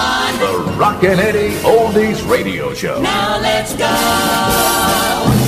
on the Rockin' Eddie Oldies Radio Show. Now let's go.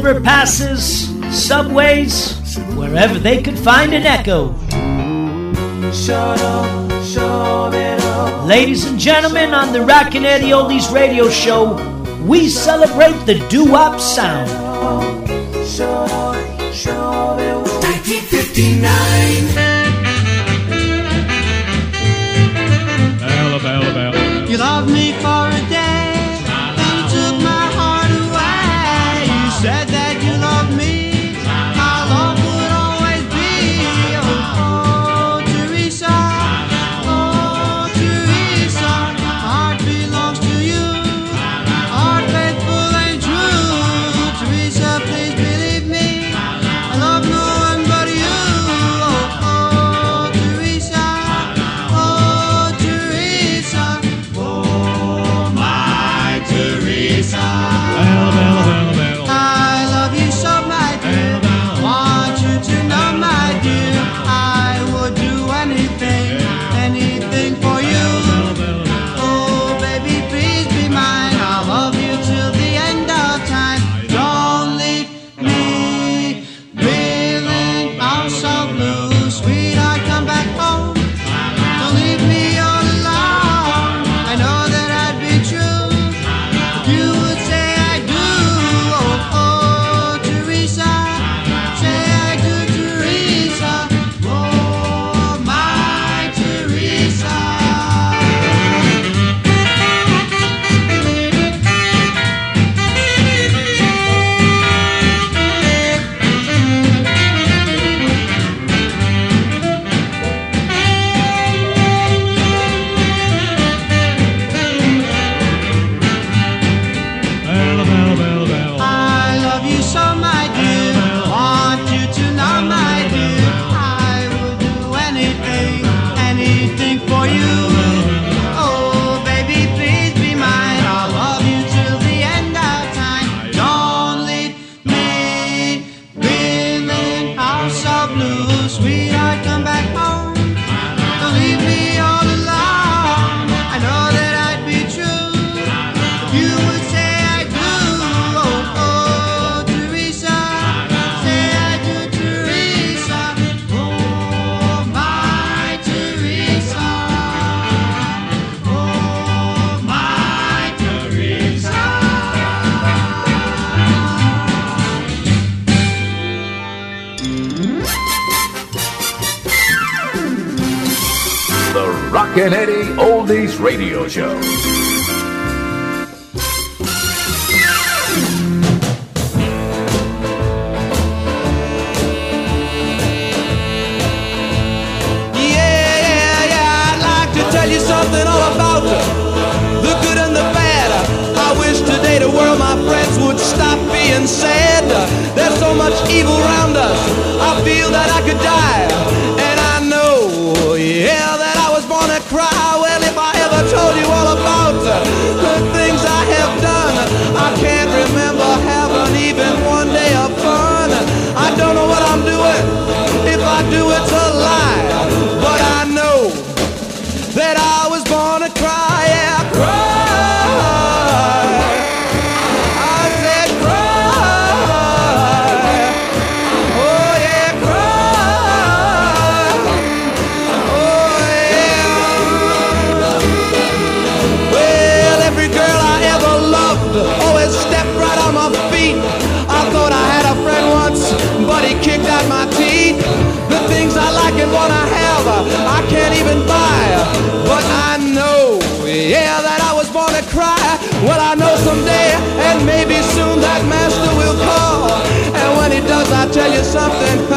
overpasses, subways, wherever they could find an echo. Ladies and gentlemen, on the Rockin' Eddie Oldies radio show, we celebrate the doo-wop sound. 1959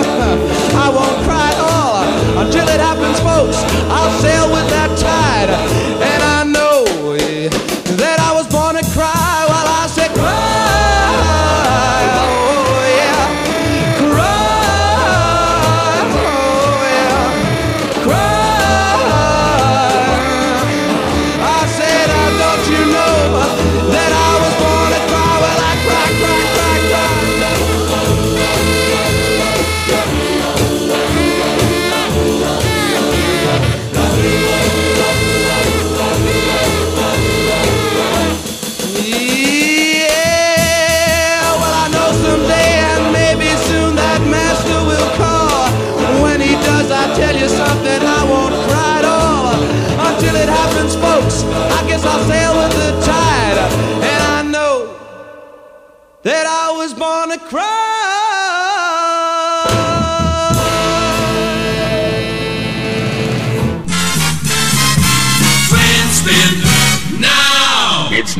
I won't cry at all until it happens, folks. I'll sail with that tide.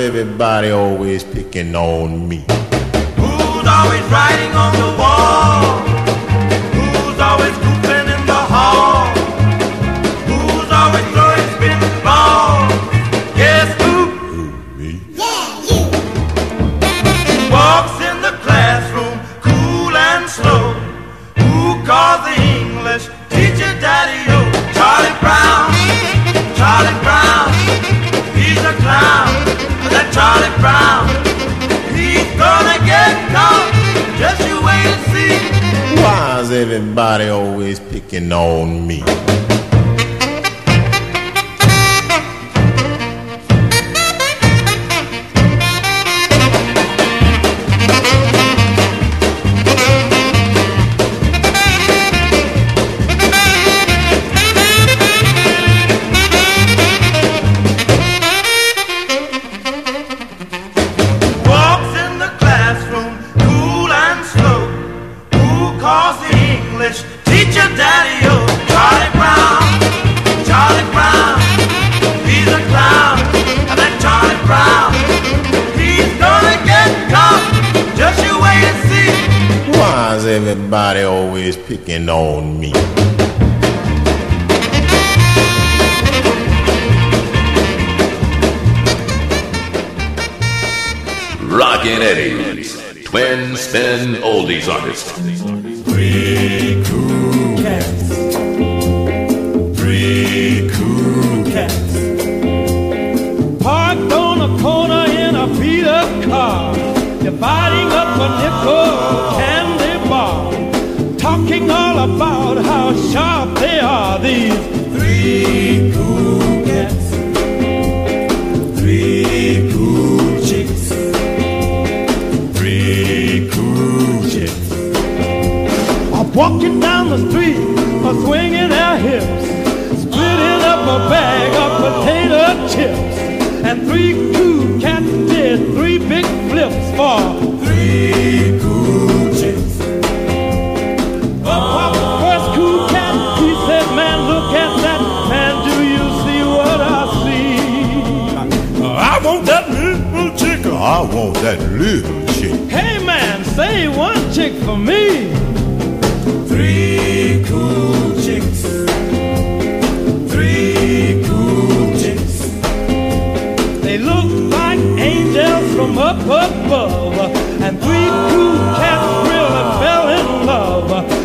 everybody always picking on me? Who's always writing on the wall? everybody always picking on me. everybody always picking on me. Rockin' Eddie's twin spin oldies artist. Please. Three cool cats, three cool chicks, three cool chicks. While walking down the street or swinging their hips, splitting up a bag of potato chips, and three cool cats did three big flips for three. I want that little shake. Hey man, say one chick for me. Three cool chicks. Three cool chicks. They look like angels from up above. And three cool cats really fell in love.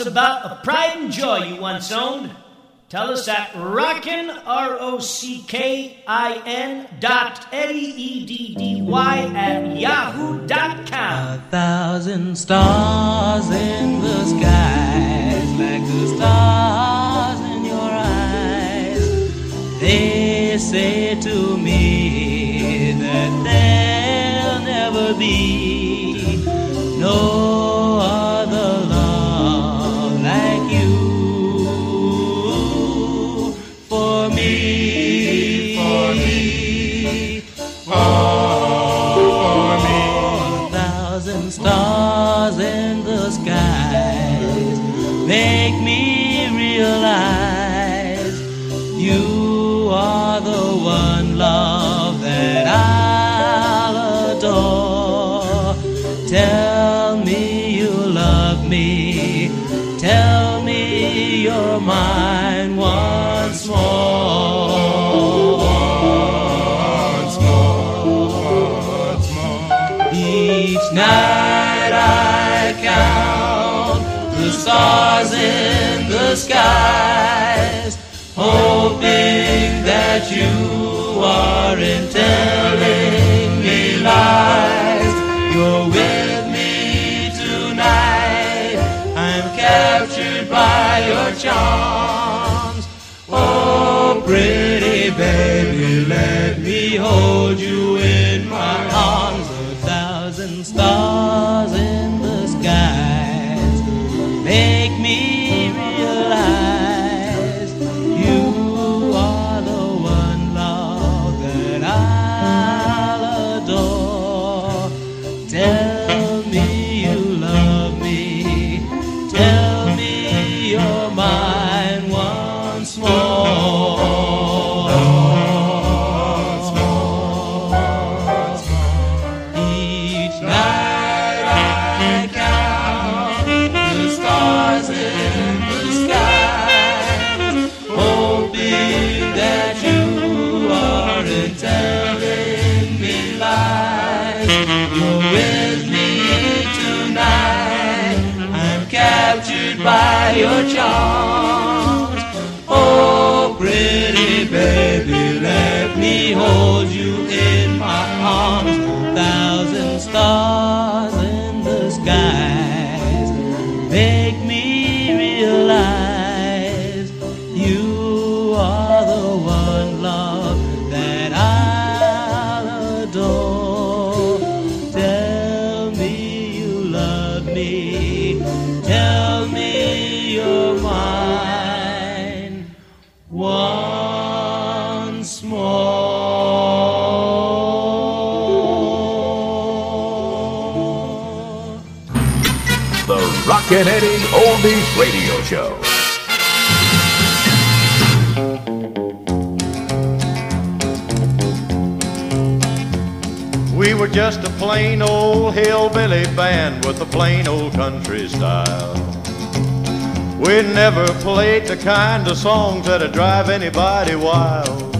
us about a pride and joy you once owned. Tell us at rockin', R-O-C-K-I-N dot L-E-E-D-D-Y at yahoo dot com. A thousand stars. for me. war in telling me lies. You're with me tonight. I'm captured by your charms. Oh, pretty baby, let me hold you in. by your charms. Oh, pretty baby, let me hold you in my arms. Thousand stars. Eddie Oldies Radio Show. We were just a plain old hillbilly band with a plain old country style. We never played the kind of songs that'd drive anybody wild.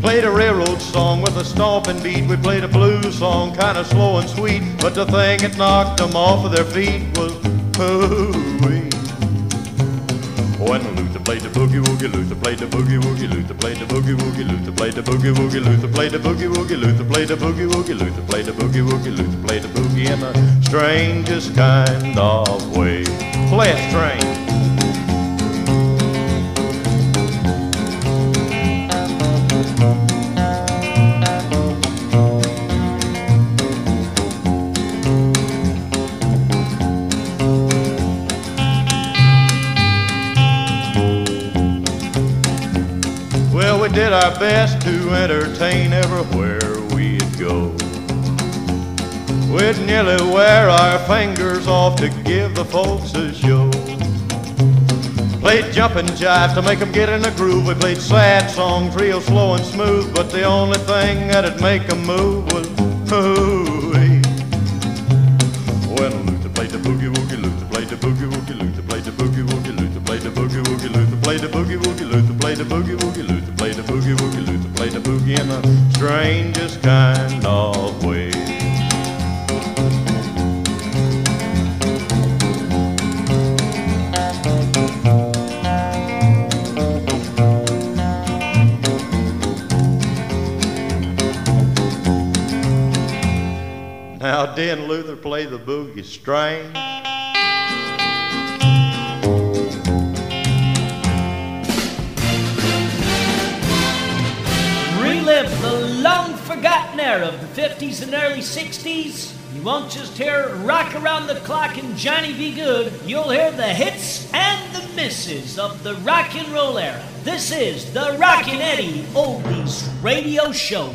Played a railroad song with a stomping beat. We played a blues song, kind of slow and sweet. But the thing that knocked them off of their feet was hooey. When Luther played the boogie woogie, Luther played the boogie woogie, Luther played the boogie woogie, Luther played the boogie woogie, Luther played the boogie woogie, Luther played the boogie woogie, Luther played the boogie woogie, Luther played the boogie in the strangest kind of way. Play it strange. Did our best to entertain everywhere we'd go. We'd nearly wear our fingers off to give the folks a show. Played jumping jive to make 'em get in a groove. We played sad songs real slow and smooth, but the only thing that'd make 'em move was 60s. You won't just hear Rock Around the Clock and Johnny B. Goode, you'll hear the hits and the misses of the rock and roll era. This is the Rockin' Eddie Oldies Radio Show.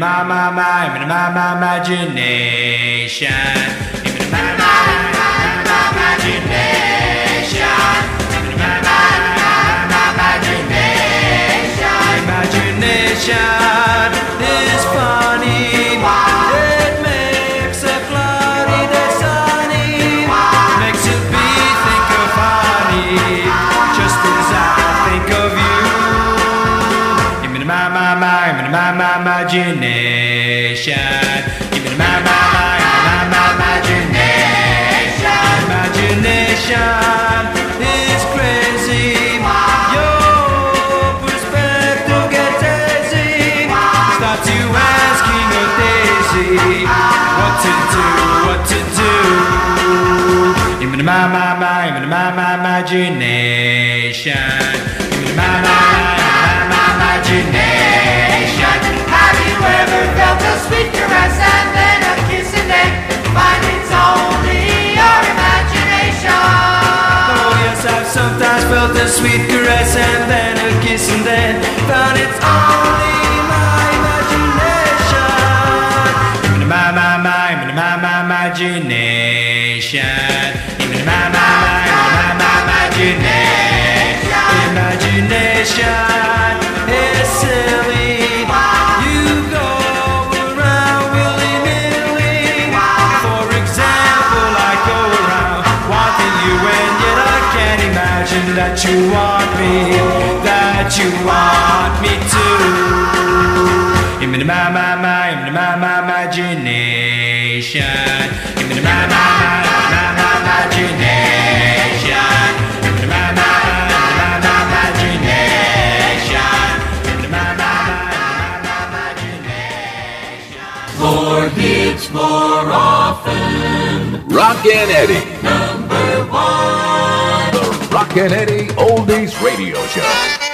My, my, my, in my, my, imagination. In my, my, my, imagination. My, my, my, imagination. Imagination is funny. My, my, imagination. Give me my, my, my, my, my, imagination. Imagination is crazy. Your perspective gets asking a daisy what to do, what to do. My, my, my, my, my, imagination. Give my, my, my, my, my, imagination. Sweet caress and then a kiss and then it's only your imagination? Oh yes, I've sometimes felt a sweet caress and then a kiss and then it's only my imagination. My, my, my, my, my, imagination. My, my, my, my, my, imagination. Imagination is. That you want me, that you want me to. Give me the my, my, my, give me the my, my, imagination. Give me the my, my, my, my, my, imagination. Give me the my, my, my, my, my, imagination. Give my, my, my, my, my, imagination. More hits more often. Rockin' Eddie. Number one. Eddie Oldies Radio Show.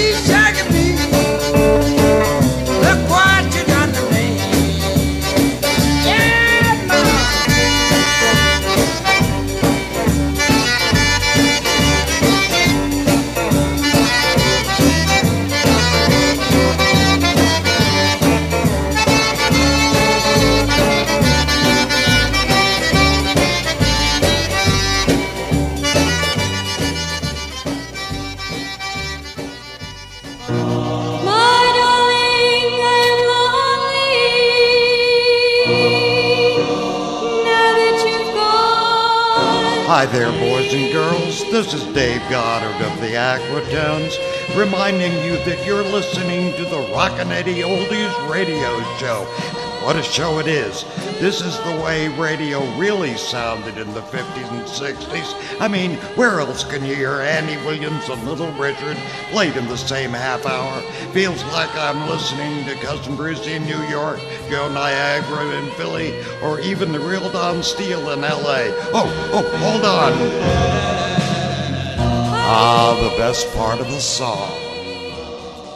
T-shirt. This is Dave Goddard of the Aquatones, reminding you that you're listening to the Rockin' Eddie Oldies radio show. What a show it is. This is the way radio really sounded in the 50s and 60s. I mean, where else can you hear Andy Williams and Little Richard played in the same half hour? Feels like I'm listening to Cousin Brucie in New York, Joe Niagara in Philly, or even the real Don Steele in LA. Oh, oh, hold on. Ah, the best part of the song.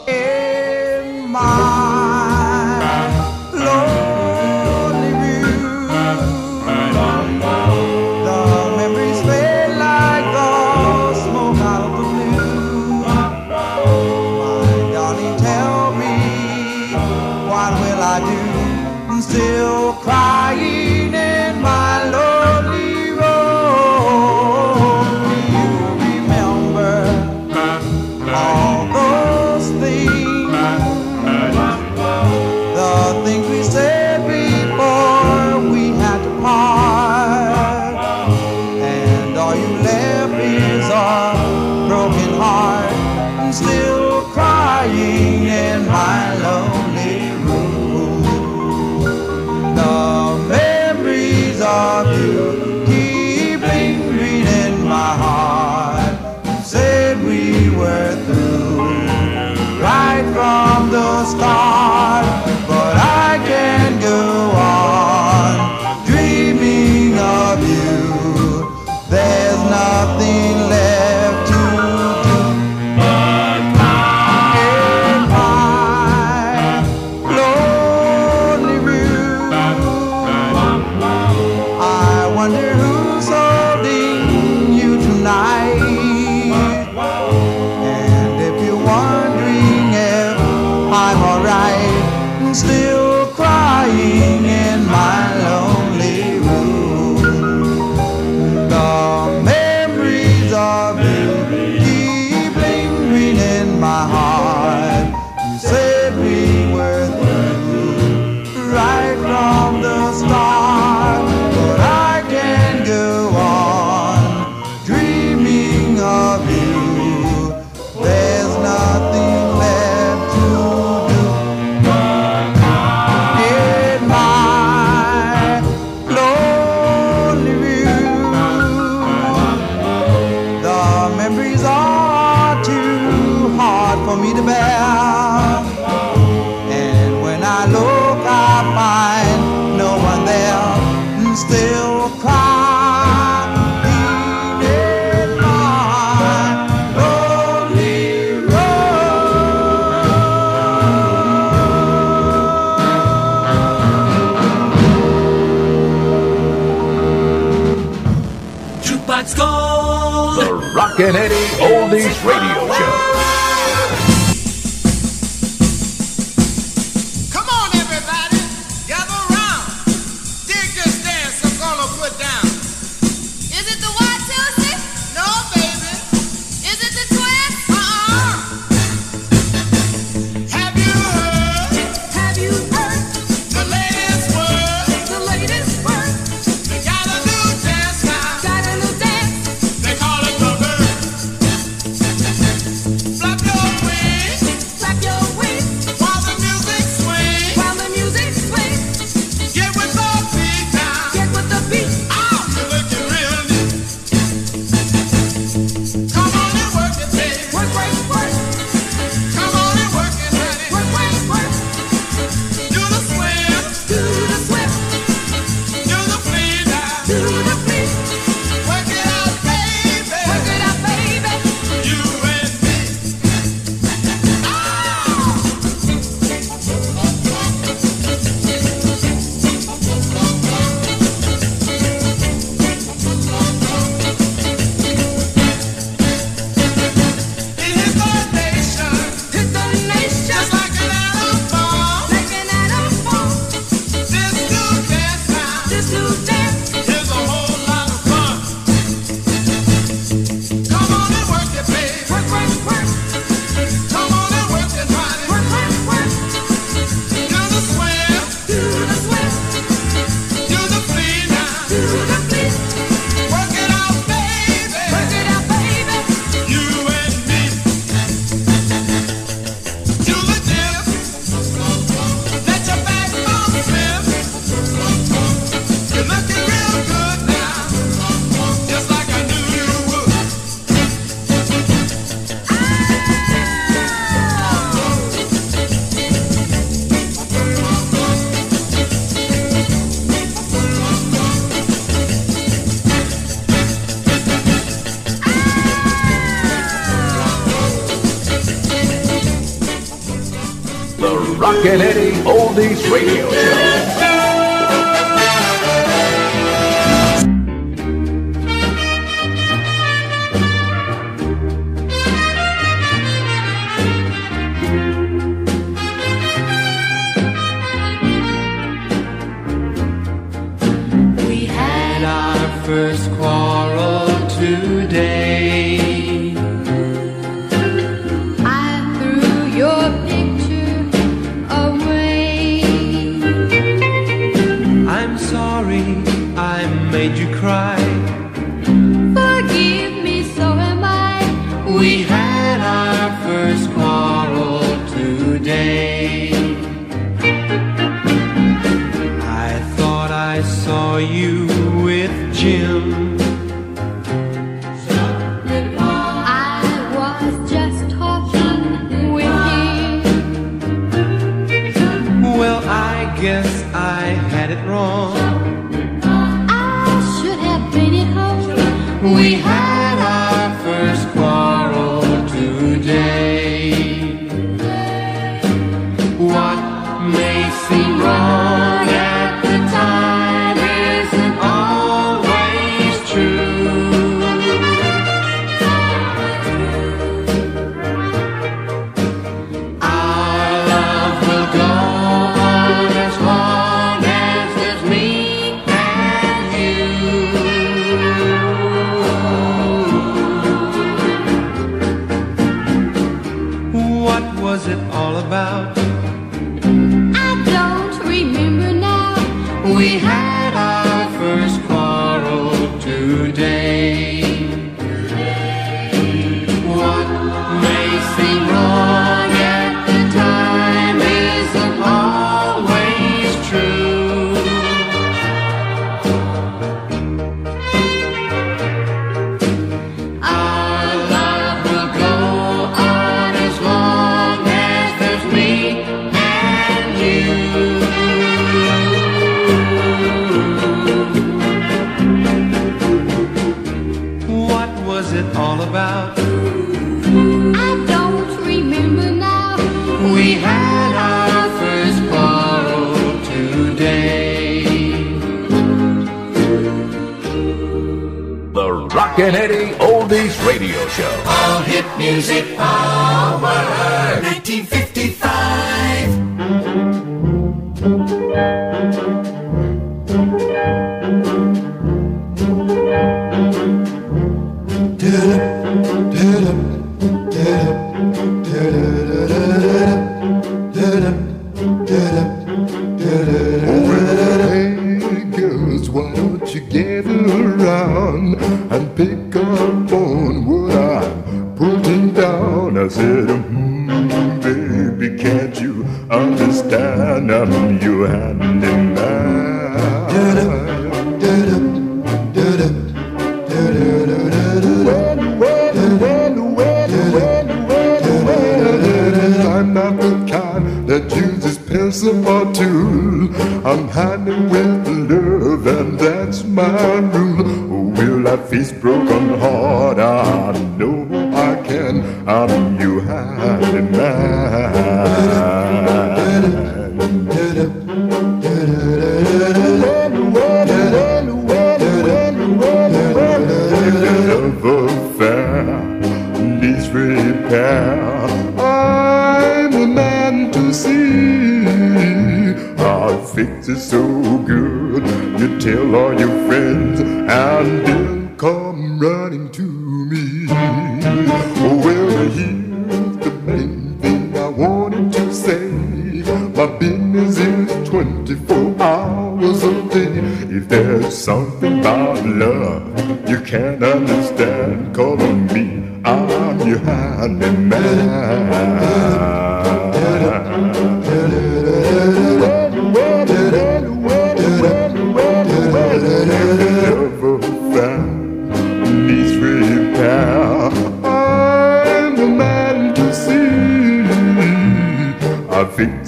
In my guess I had it wrong. I should have been at home. We had. Cincinnati Oldies Radio Show. All hit music power. 1950.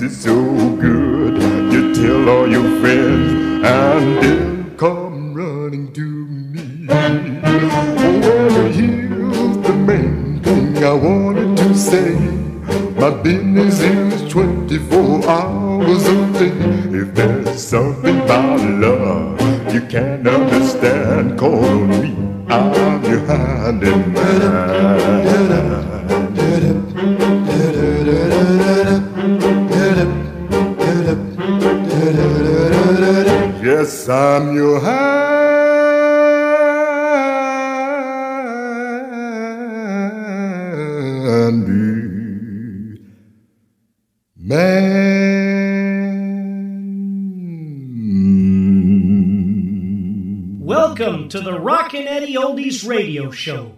So good. You tell all your friends, and Rockin' Eddie Oldies radio show.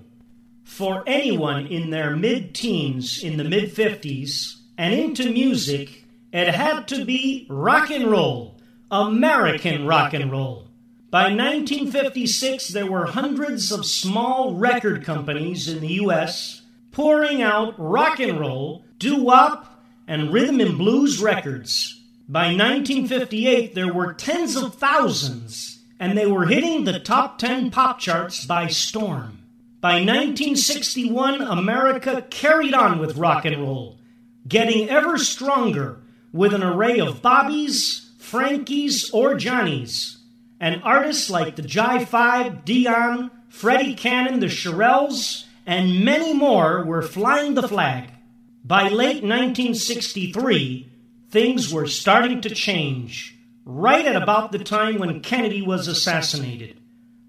For anyone in their mid teens, in the mid 50s, and into music, it had to be rock and roll, American rock and roll. By 1956, there were hundreds of small record companies in the U.S. pouring out rock and roll, doo wop, and rhythm and blues records. By 1958, there were tens of thousands, and they were hitting the top 10 pop charts by storm. By 1961, America carried on with rock and roll, getting ever stronger with an array of Bobbies, Frankies, or Johnnies, and artists like the Jive Five, Dion, Freddie Cannon, the Shirelles, and many more were flying the flag. By late 1963, things were starting to change, right at about the time when Kennedy was assassinated.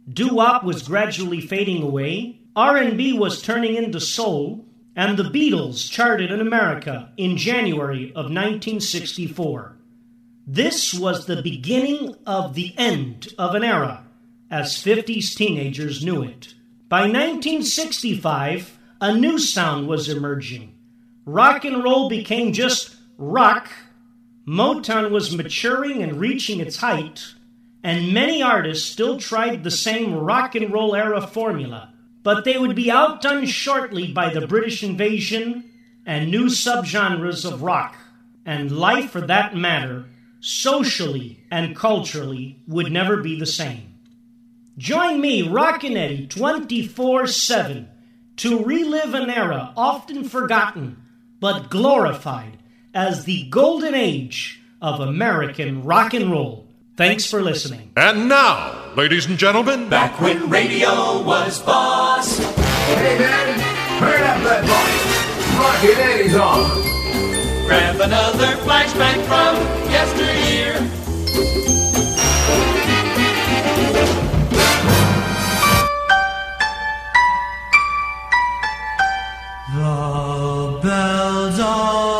Doo-wop was gradually fading away, R&B was turning into soul, and the Beatles charted in America in January of 1964. This was the beginning of the end of an era, as 50s teenagers knew it. By 1965, a new sound was emerging. Rock and roll became just rock. Motown was maturing and reaching its height, and many artists still tried the same rock and roll era formula, but they would be outdone shortly by the British invasion and new subgenres of rock, and life for that matter, socially and culturally, would never be the same. Join me, Rockin' Eddie, 24 7 to relive an era often forgotten but glorified as the golden age of American rock and roll. Thanks for listening. And now, ladies and gentlemen, Back when radio was boss. Hey man, turn up that volume. Rockin' Eddie's on. Grab another flashback from yesteryear. The bells of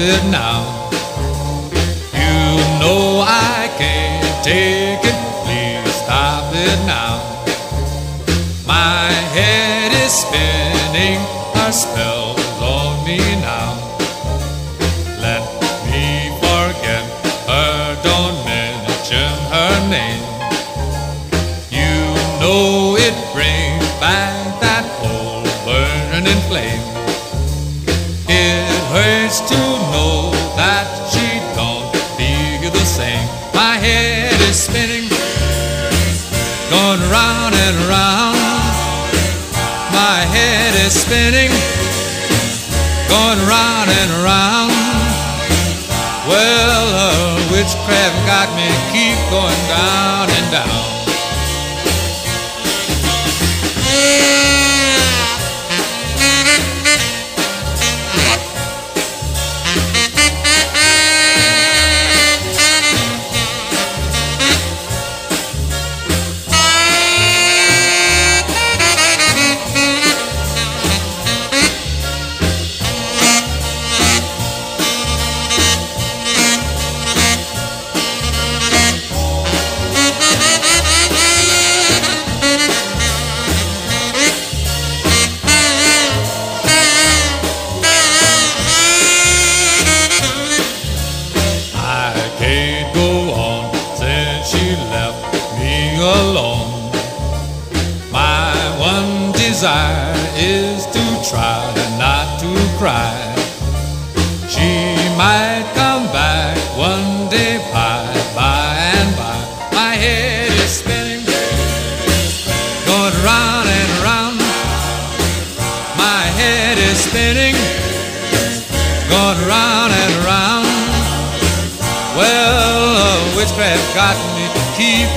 it now. You know I can't take it, please stop it now. My head is spinning, her spell's spinning, going round and round. Well, uh, witchcraft got me keep going down.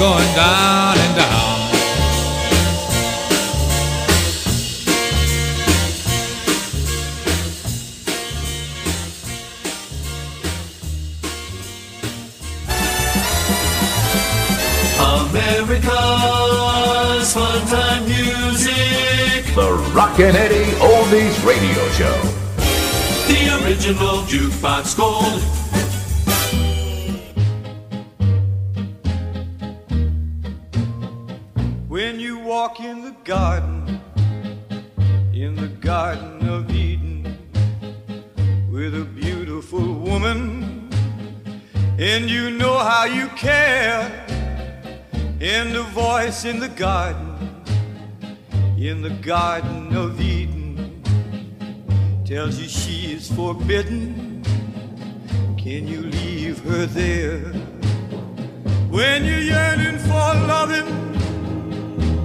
Going down and down. America's fun time music. The Rockin' Eddie Oldies Radio Show. The original jukebox gold. In the garden, in the Garden of Eden, tells you she is forbidden. Can you leave her there? When you're yearning for loving,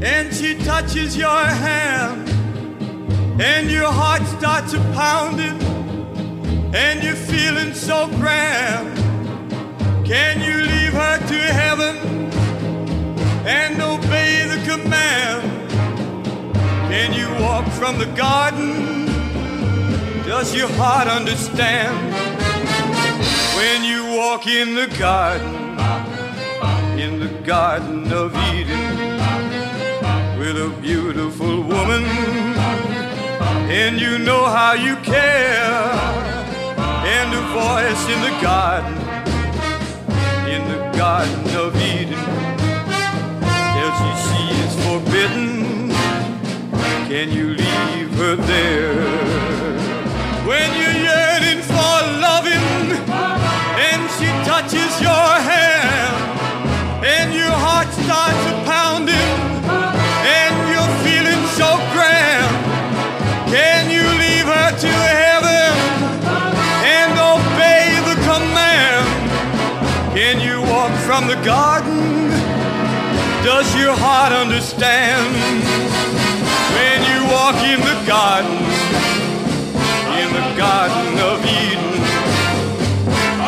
and she touches your hand, and your heart starts a pounding, and you're feeling so grand. Can you leave her to heaven and obey the command? Can you walk from the garden? Does your heart understand? When you walk in the garden, in the Garden of Eden, with a beautiful woman, and you know how you care, and a voice in the garden, in the Garden of Eden, Can you leave her there? When you're yearning for loving, and she touches your hand, and your heart starts a pounding, and you're feeling so grand. Can you leave her to heaven and obey the command? Can you walk from the garden? Does your heart understand? Walk in the garden, in the Garden of Eden,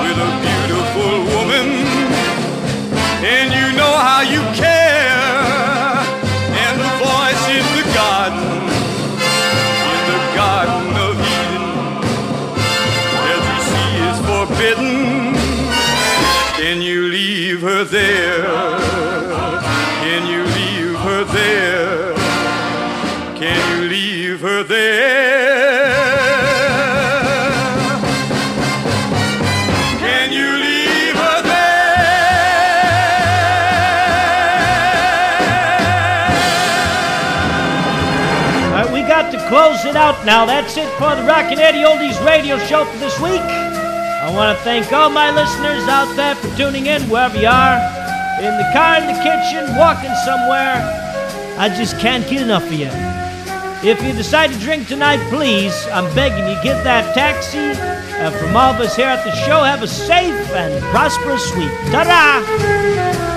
with a beautiful woman, and you know how you care, out now. That's it for the Rockin' Eddie Oldies radio show for this week. I want to thank all my listeners out there for tuning in wherever you are. In the car, in the kitchen, walking somewhere. I just can't get enough of you. If you decide to drink tonight, please, I'm begging you, get that taxi. And from all of us here at the show, have a safe and prosperous week. Ta-da!